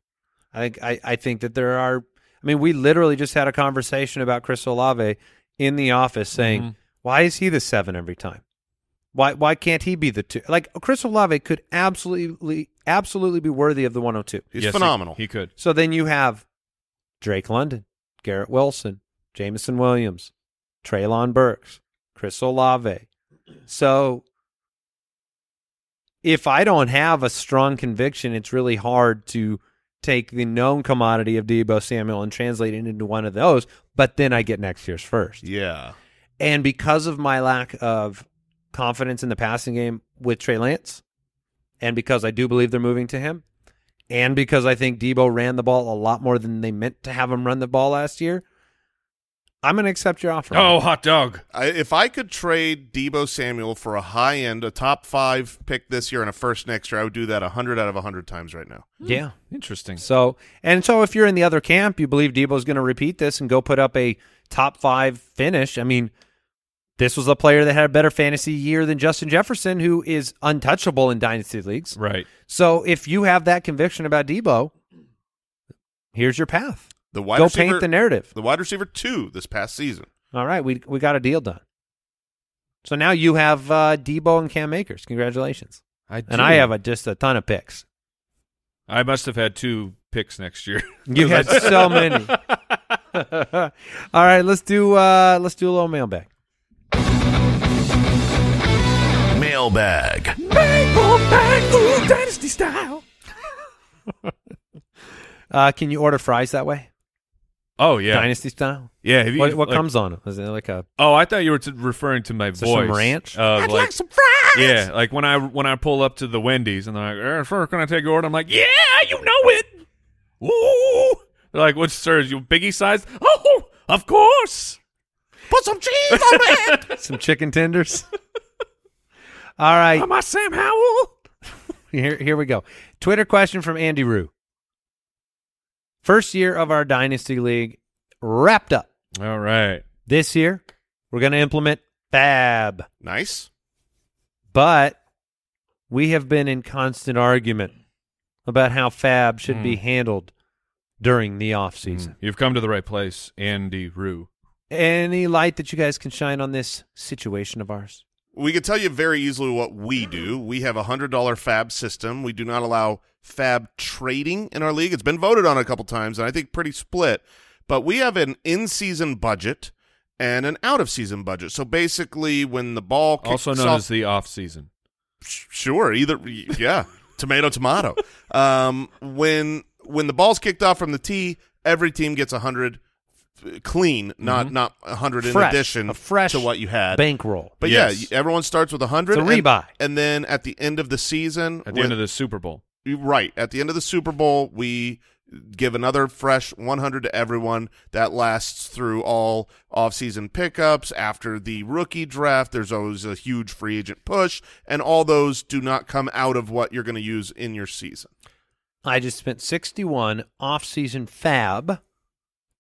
I, I I think that there are. I mean, we literally just had a conversation about Chris Olave in the office saying, Mhm. "Why is he the seven every time? Why why can't he be the two? Like Chris Olave could absolutely absolutely be worthy of the 102. He's Yes, he- phenomenal. He, could. So then you have Drake London, Garrett Wilson, Jameson Williams, Treylon Burks, Chris Olave. So if I don't have a strong conviction, it's really hard to take the known commodity of Debo Samuel and translate it into one of those. But then I get next year's first. Yeah. And because of my lack of confidence in the passing game with Trey Lance, and because I do believe they're moving to him, and because I think Debo ran the ball a lot more than they meant to have him run the ball last year, I'm going to accept your offer. Oh, hot dog. I, if I could trade Debo Samuel for a high end, a top five pick this year and a first next year, I would do that 100 out of 100 times right now. Hmm. yeah. Interesting. So, and so if you're in the other camp, you believe Debo's going to repeat this and go put up a top five finish. I mean, this was a player that had a better fantasy year than Justin Jefferson, who is untouchable in dynasty leagues. Right. So if you have that conviction about Debo, here's your path. The wide Go receiver, paint the narrative. the wide receiver two this past season. All right, we we got a deal done. So now you have uh, Debo and Cam Akers. Congratulations. I And I have a, just a ton of picks. I must have had two picks next year. You had so many. All right, let's do uh, let's do a little mailbag. Mailbag. Dynasty style. uh, can you order fries that way? Oh yeah, Dynasty style. yeah. Have you, What, what like- comes on it? Is it like a Oh, I thought you were t- referring to my voice. some ranch? Of, like, some fries. Yeah, like when I when I pull up to the Wendy's and they're like, "Eh, "Sir, can I take your order?" I'm like, "Yeah, you know it." Ooh. They're like, "What, sir? Is you biggie size?" Oh, of course. Put some cheese on it. Some chicken tenders. All right. Am I Sam Howell? Here, here we go. Twitter question from Andy Rue. First year of our Dynasty League wrapped up. All right. This year, we're going to implement Fab. Nice. But we have been in constant argument about how Fab should be Hmm. handled during the off season. You've come to the right place, Andy Rue. Any light that you guys can shine on this situation of ours? We can tell you very easily what we do. We have a hundred dollar fab system. We do not allow fab trading in our league. It's been voted on a couple times, and I think pretty split. But we have an in season budget and an out of season budget. So basically, when the ball kicks Also known off- as the off season. Sure, either yeah, tomato tomato. Um, when when the ball's kicked off from the tee, every team gets a hundred uh, clean, not not a hundred in Mm-hmm. Addition a fresh to what you had. Bankroll. But Yes. yeah, everyone starts with a hundred. A and- rebuy. and then at the end of the season, At the end of the Super Bowl. Right at the end of the Super Bowl, we give another fresh 100 to everyone that lasts through all off-season pickups after the rookie draft there's always a huge free agent push and all those do not come out of what you're going to use in your season I just spent 61 off-season fab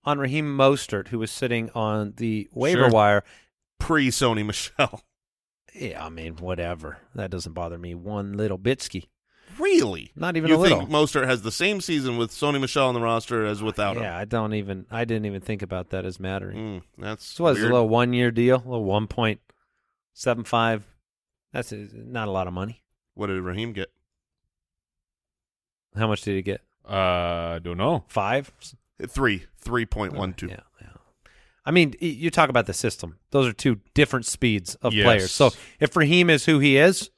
on Raheem Mostert, who was sitting on the waiver Sure. wire. pre Sony Michel Yeah, I mean, whatever. That doesn't bother me one little bitski. Really Not even you a little. think Mostert has the same season with Sony Michel on the roster as without yeah, I don't even. I didn't even think about that as mattering. him mm, that's So was a little one-year deal, a little 1.75. That's uh, not a lot of money. what did Raheem get How much did he get? Uh, I don't know. Five. three 3.12 Yeah, yeah. I mean, you talk about the system. Those are two different speeds of Yes. players. So if Raheem is who he is,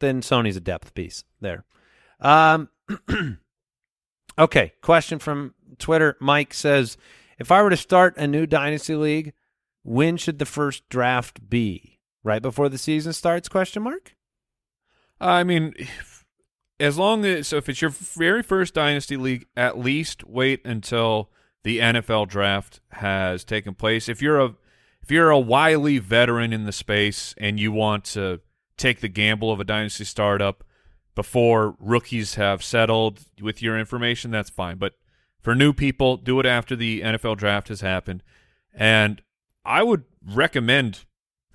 then Sony's a depth piece there. Um, okay. Question from Twitter. Mike says, if I were to start a new dynasty league, when should the first draft be? Right before the season starts? Question mark. I mean, if, as long as so if it's your very first dynasty league, at least wait until the NFL draft has taken place. If you're a if you're a wily veteran in the space and you want to take the gamble of a dynasty startup before rookies have settled with your information, that's fine. But for new people, do it after the NFL draft has happened. And I would recommend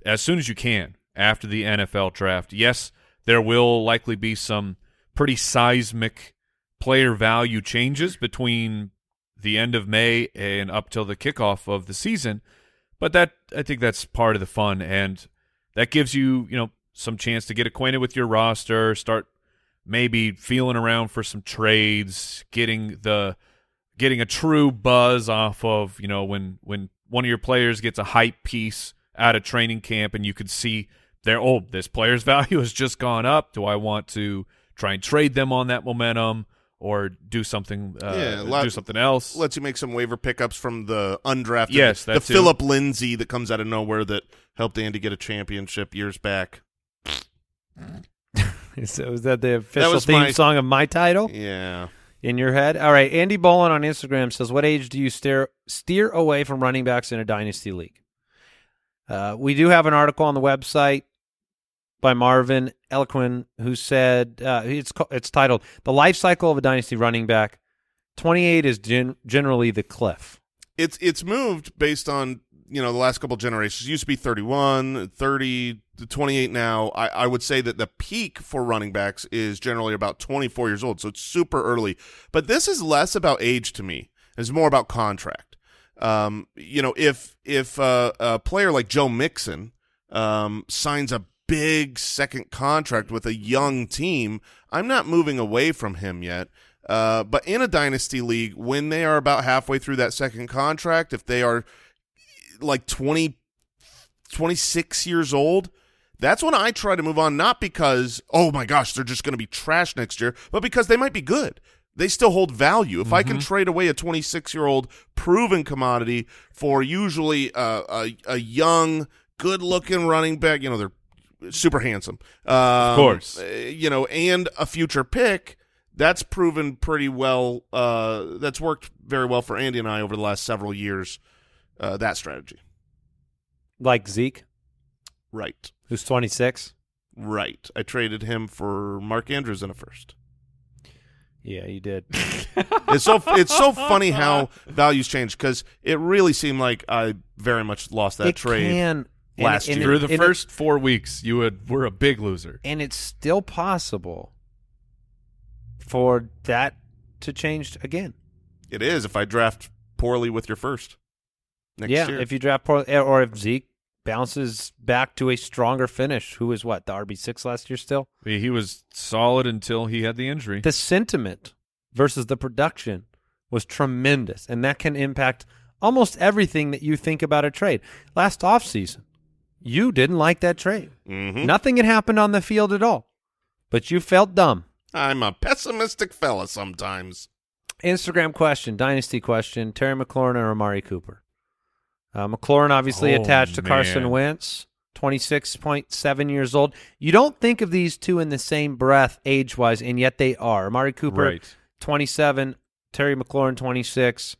as soon as you can after the NFL draft. Yes, there will likely be some pretty seismic player value changes between the end of May and up till the kickoff of the season, but that I think that's part of the fun and that gives you, you know, some chance to get acquainted with your roster, start maybe feeling around for some trades, getting the getting a true buzz off of, you know, when when one of your players gets a hype piece out of training camp and you could see their oh, this player's value has just gone up. Do I want to try and trade them on that momentum or do something uh, Yeah, lot- do something else? lets you make some waiver pickups from the undrafted. Yes, the. Philip Lindsay that comes out of nowhere that helped Andy get a championship years back. So is that the official was theme my- song of my title? Yeah, in your head. All right, Andy Bolin on Instagram says, "What age do you steer steer away from running backs in a dynasty league?" Uh, we do have an article on the website by Marvin Elequin who said uh, it's it's titled "The Life Cycle of a Dynasty Running Back." Twenty eight is gen- generally the cliff. it's it's moved based on you know the last couple generations. It used to be 31, 30, to 28 now. I, I would say that the peak for running backs is generally about 24 years old, so it's super early. But this is less about age to me. It's more about contract. Um, you know, if if uh, a player like Joe Mixon um, signs a big second contract with a young team, I'm not moving away from him yet. Uh, but in a dynasty league, when they are about halfway through that second contract, if they are like 20, 26 years old, that's when I try to move on, not because, oh my gosh, they're just going to be trash next year, but because they might be good. They still hold value. If I can trade away a 26 year old proven commodity for usually a, a, a young, good looking running back, you know, they're super handsome. Um, of course. You know, and a future pick, that's proven pretty well. Uh, that's worked very well for Andy and I over the last several years, uh, that strategy. Like Zeke, Right. Who's 26. Right. I traded him for Mark Andrews in a first. Yeah, you did. It's so it's so funny how values change because it really seemed like I very much lost that it trade. can last and year. it- Through the and it- first four weeks, you would were a big loser. and it's still possible for that to change again. It is if I draft poorly with your first next yeah, year. if you draft poor, eh, or if Zeke bounces back to a stronger finish, who was what the RB six last year still. He was solid until he had the injury. The sentiment versus the production was tremendous, and that can impact almost everything that you think about a trade. Last offseason, you didn't like that trade. Mhm. Nothing had happened on the field at all, but you felt dumb. I'm a pessimistic fella sometimes. Instagram question, dynasty question: Terry McLaurin or Amari Cooper? Uh, McLaurin obviously Oh, attached to Carson. Wentz, twenty six point seven years old. You don't think of these two in the same breath age wise, and yet they are. Amari Cooper, Right. twenty seven. Terry McLaurin, twenty six.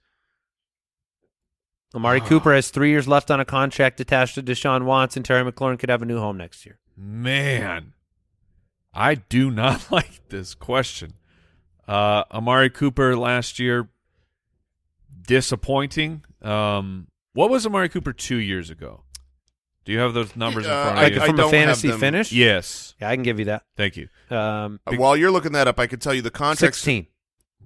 Amari Ah. Cooper has three years left on a contract attached to Deshaun Watson. Terry McLaurin could have a new home next year. Man, I do not like this question. Uh, Amari Cooper last year, disappointing. Um, what was Amari Cooper two years ago? Do you have those numbers in Uh, front I- of you? I From don't a have fantasy them. finish, yes. yeah, I can give you that. Thank you. Um, Uh, While you're looking that up, I could tell you the contract. sixteen.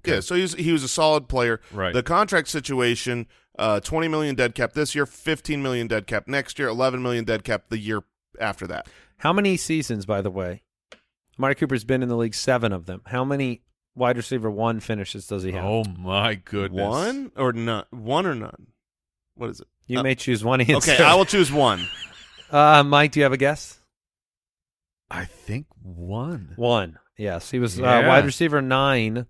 Yeah, so he was, he was a solid player. Right. The contract situation: uh, 20 million dead cap this year, 15 million dead cap next year, 11 million dead cap the year after that. How many seasons, by the way? Amari Cooper's been in the league seven of them. How many wide receiver one finishes does he have? Oh my goodness. One or none? One or none? What is it? you uh, may choose one answer. Okay, I will choose one. Uh, Mike, do you have a guess? I think one. One. Yes, he was uh, wide receiver nine,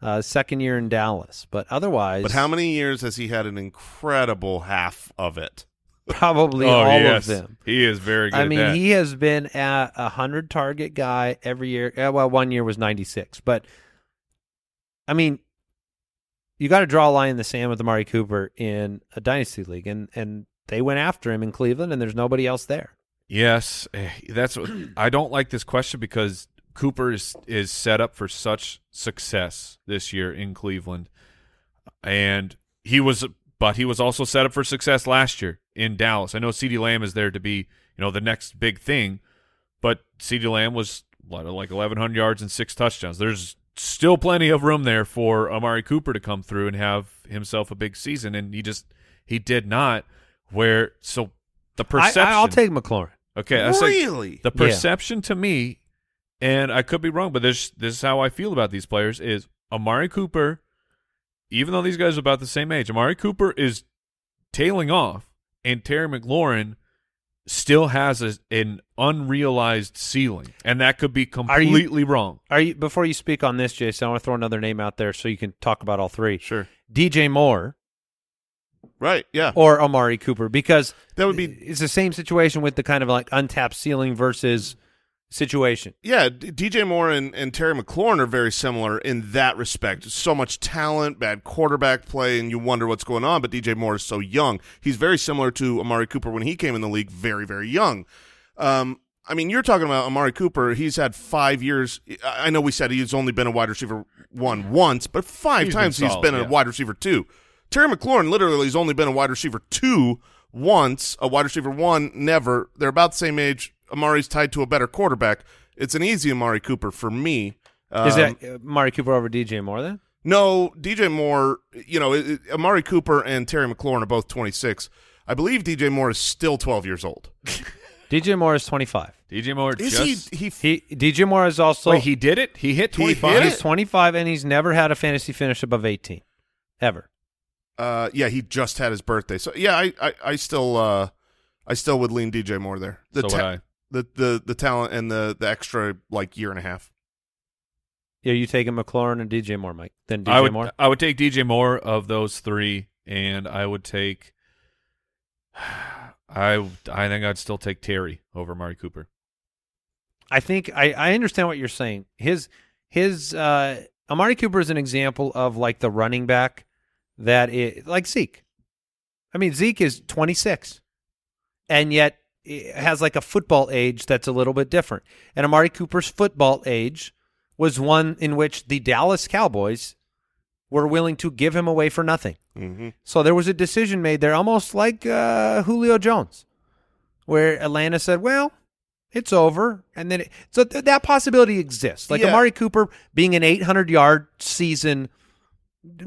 uh, second year in Dallas. But otherwise, But how many years has he had an incredible half of it? Probably oh, all yes. of them. He is very good I at mean, that. he has been at a hundred target guy every year. Uh, well, one year was ninety six, but I mean, you got to draw a line in the sand with Amari Cooper in a dynasty league, and and they went after him in Cleveland, and there's nobody else there. Yes, eh, that's what I don't like this question because Cooper is is set up for such success this year in Cleveland, and he was, but he was also set up for success last year in Dallas. I know Ceedee Lamb is there to be, you know, the next big thing, but Ceedee Lamb was what, like 1,100 yards and six touchdowns. There's still plenty of room there for Amari Cooper to come through and have himself a big season, and he just he did not. Where so the perception? I, I'll take McLaurin. Okay, I say really? the Yeah. perception to me, and I could be wrong, but this this is how I feel about these players: is Amari Cooper, even though these guys are about the same age, Amari Cooper is tailing off, and Terry McLaurin still has a, an unrealized ceiling, and that could be Are you- completely wrong. Are you before you speak on this, Jason? I want to throw another name out there so you can talk about all three. Sure. DJ Moore Right. Yeah. or Amari Cooper, because That would be it's the same situation with the kind of like untapped ceiling versus situation. Yeah, DJ Moore and, and Terry McLaurin are very similar in that respect. So much talent, bad quarterback play, and you wonder what's going on. But DJ Moore is so young. He's very similar to Amari Cooper when he came in the league, very, very young. Um, I mean, you're talking about Amari Cooper. He's had five years. I know we said he's only been a wide receiver one once, but five He's been times he's solid, been a wide receiver two. Terry McLaurin literally has only been a wide receiver two once, a wide receiver one never. They're about the same age. Amari's tied to a better quarterback. It's an easy Amari Cooper for me. Um, Is that uh, Amari Cooper over DJ Moore then? No, DJ Moore, you know, it, it- Amari Cooper and Terry McLaurin are both 26. I believe DJ Moore is still 12 years old. DJ Moore is 25. DJ Moore Is just he? He, He DJ Moore is also wait, he did it. He hit He hit he's 25 and he's never had a fantasy finish above 18 ever. uh, yeah, he just had his birthday. So yeah, I, I, I still, uh, I still would lean DJ Moore there. The so ta- would I. the the the talent and the the extra like year and a half. Yeah, you taking McLaurin and DJ Moore, Mike? Then DJ I would Moore. I would take DJ Moore of those three, and I would take. I I think I'd still take Terry over Mari Cooper. I think I, I understand what you're saying. His his uh Amari Cooper is an example of like the running back that it like Zeke. I mean Zeke is 26 and yet it has like a football age that's a little bit different. And Amari Cooper's football age was one in which the Dallas Cowboys were willing to give him away for nothing. Mm-hmm. So there was a decision made there, almost like uh, Julio Jones, where Atlanta said, "Well, it's over," and then it, so th- that possibility exists. Like Yeah. Amari Cooper being an 800 yard season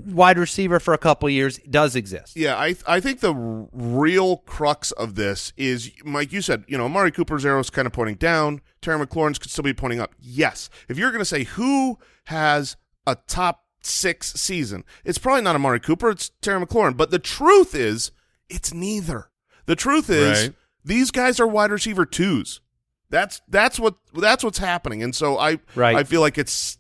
wide receiver for a couple years does exist. Yeah, I I think the r- real crux of this is, Mike. You said you know Amari Cooper's arrow is kind of pointing down. Terry McLaurin's could still be pointing up. Yes, if you're going to say who has a top six season, it's probably not Amari Cooper. It's Terry McLaurin. But the truth is, it's neither. The truth is, Right. these guys are wide receiver twos. That's that's what that's what's happening. And so I Right. I feel like it's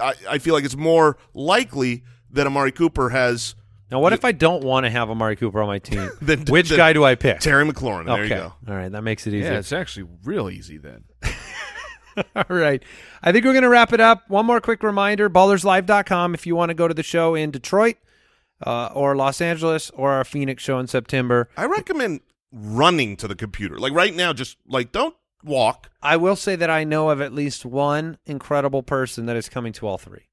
I, I feel like it's more likely that Amari Cooper has Now, what if I don't want to have Amari Cooper on my team? Then- Which then- guy do I pick? Terry McLaurin. There okay, you go. all right, that makes it easy. Yeah, it's actually real easy then. All right. I think we're going to wrap it up. One more quick reminder ballerslive.com if you want to go to the show in Detroit uh, or Los Angeles or our Phoenix show in September. I recommend running to the computer. Like right now, just like don't walk. I will say that I know of at least one incredible person that is coming to all three,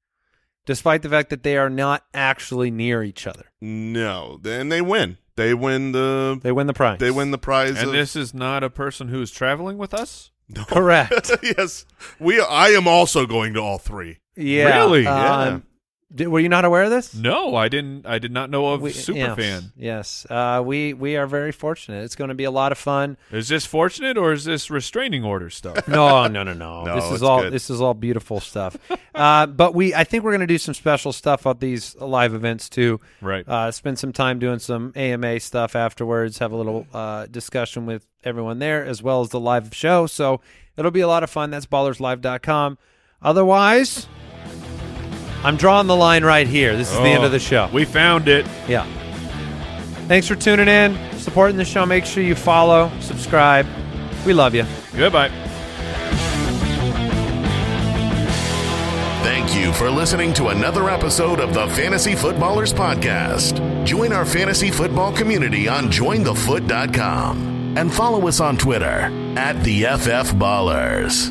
despite the fact that they are not actually near each other. No, then they win. They win the. They win the prize. They win the prize. And of, this is not a person who's traveling with us. No. Correct. yes, we. I am also going to all three. Yeah. Really? Um, did- were you not aware of this? No, I didn't. I did not know of We- yes, Superfan. Yes. Uh, we, we are very fortunate. It's going to be a lot of fun. Is this fortunate or is this restraining order stuff? No, no, no, no. No, this is all good. this is all beautiful stuff. uh, but we, I think we're going to do some special stuff at these live events too. right. Uh, spend some time doing some AMA stuff afterwards. Have a little uh, discussion with everyone there, as well as the live show. So it'll be a lot of fun. That's ballerslive.com. Otherwise, I'm drawing the line right here. This is the end Oh, of the show. We found it. Yeah. Thanks for tuning in, supporting the show. Make sure you follow, subscribe. We love you. Goodbye. Thank you for listening to another episode of the Fantasy Footballers Podcast. Join our fantasy football community on jointhefoot.com and follow us on Twitter at the FF Ballers.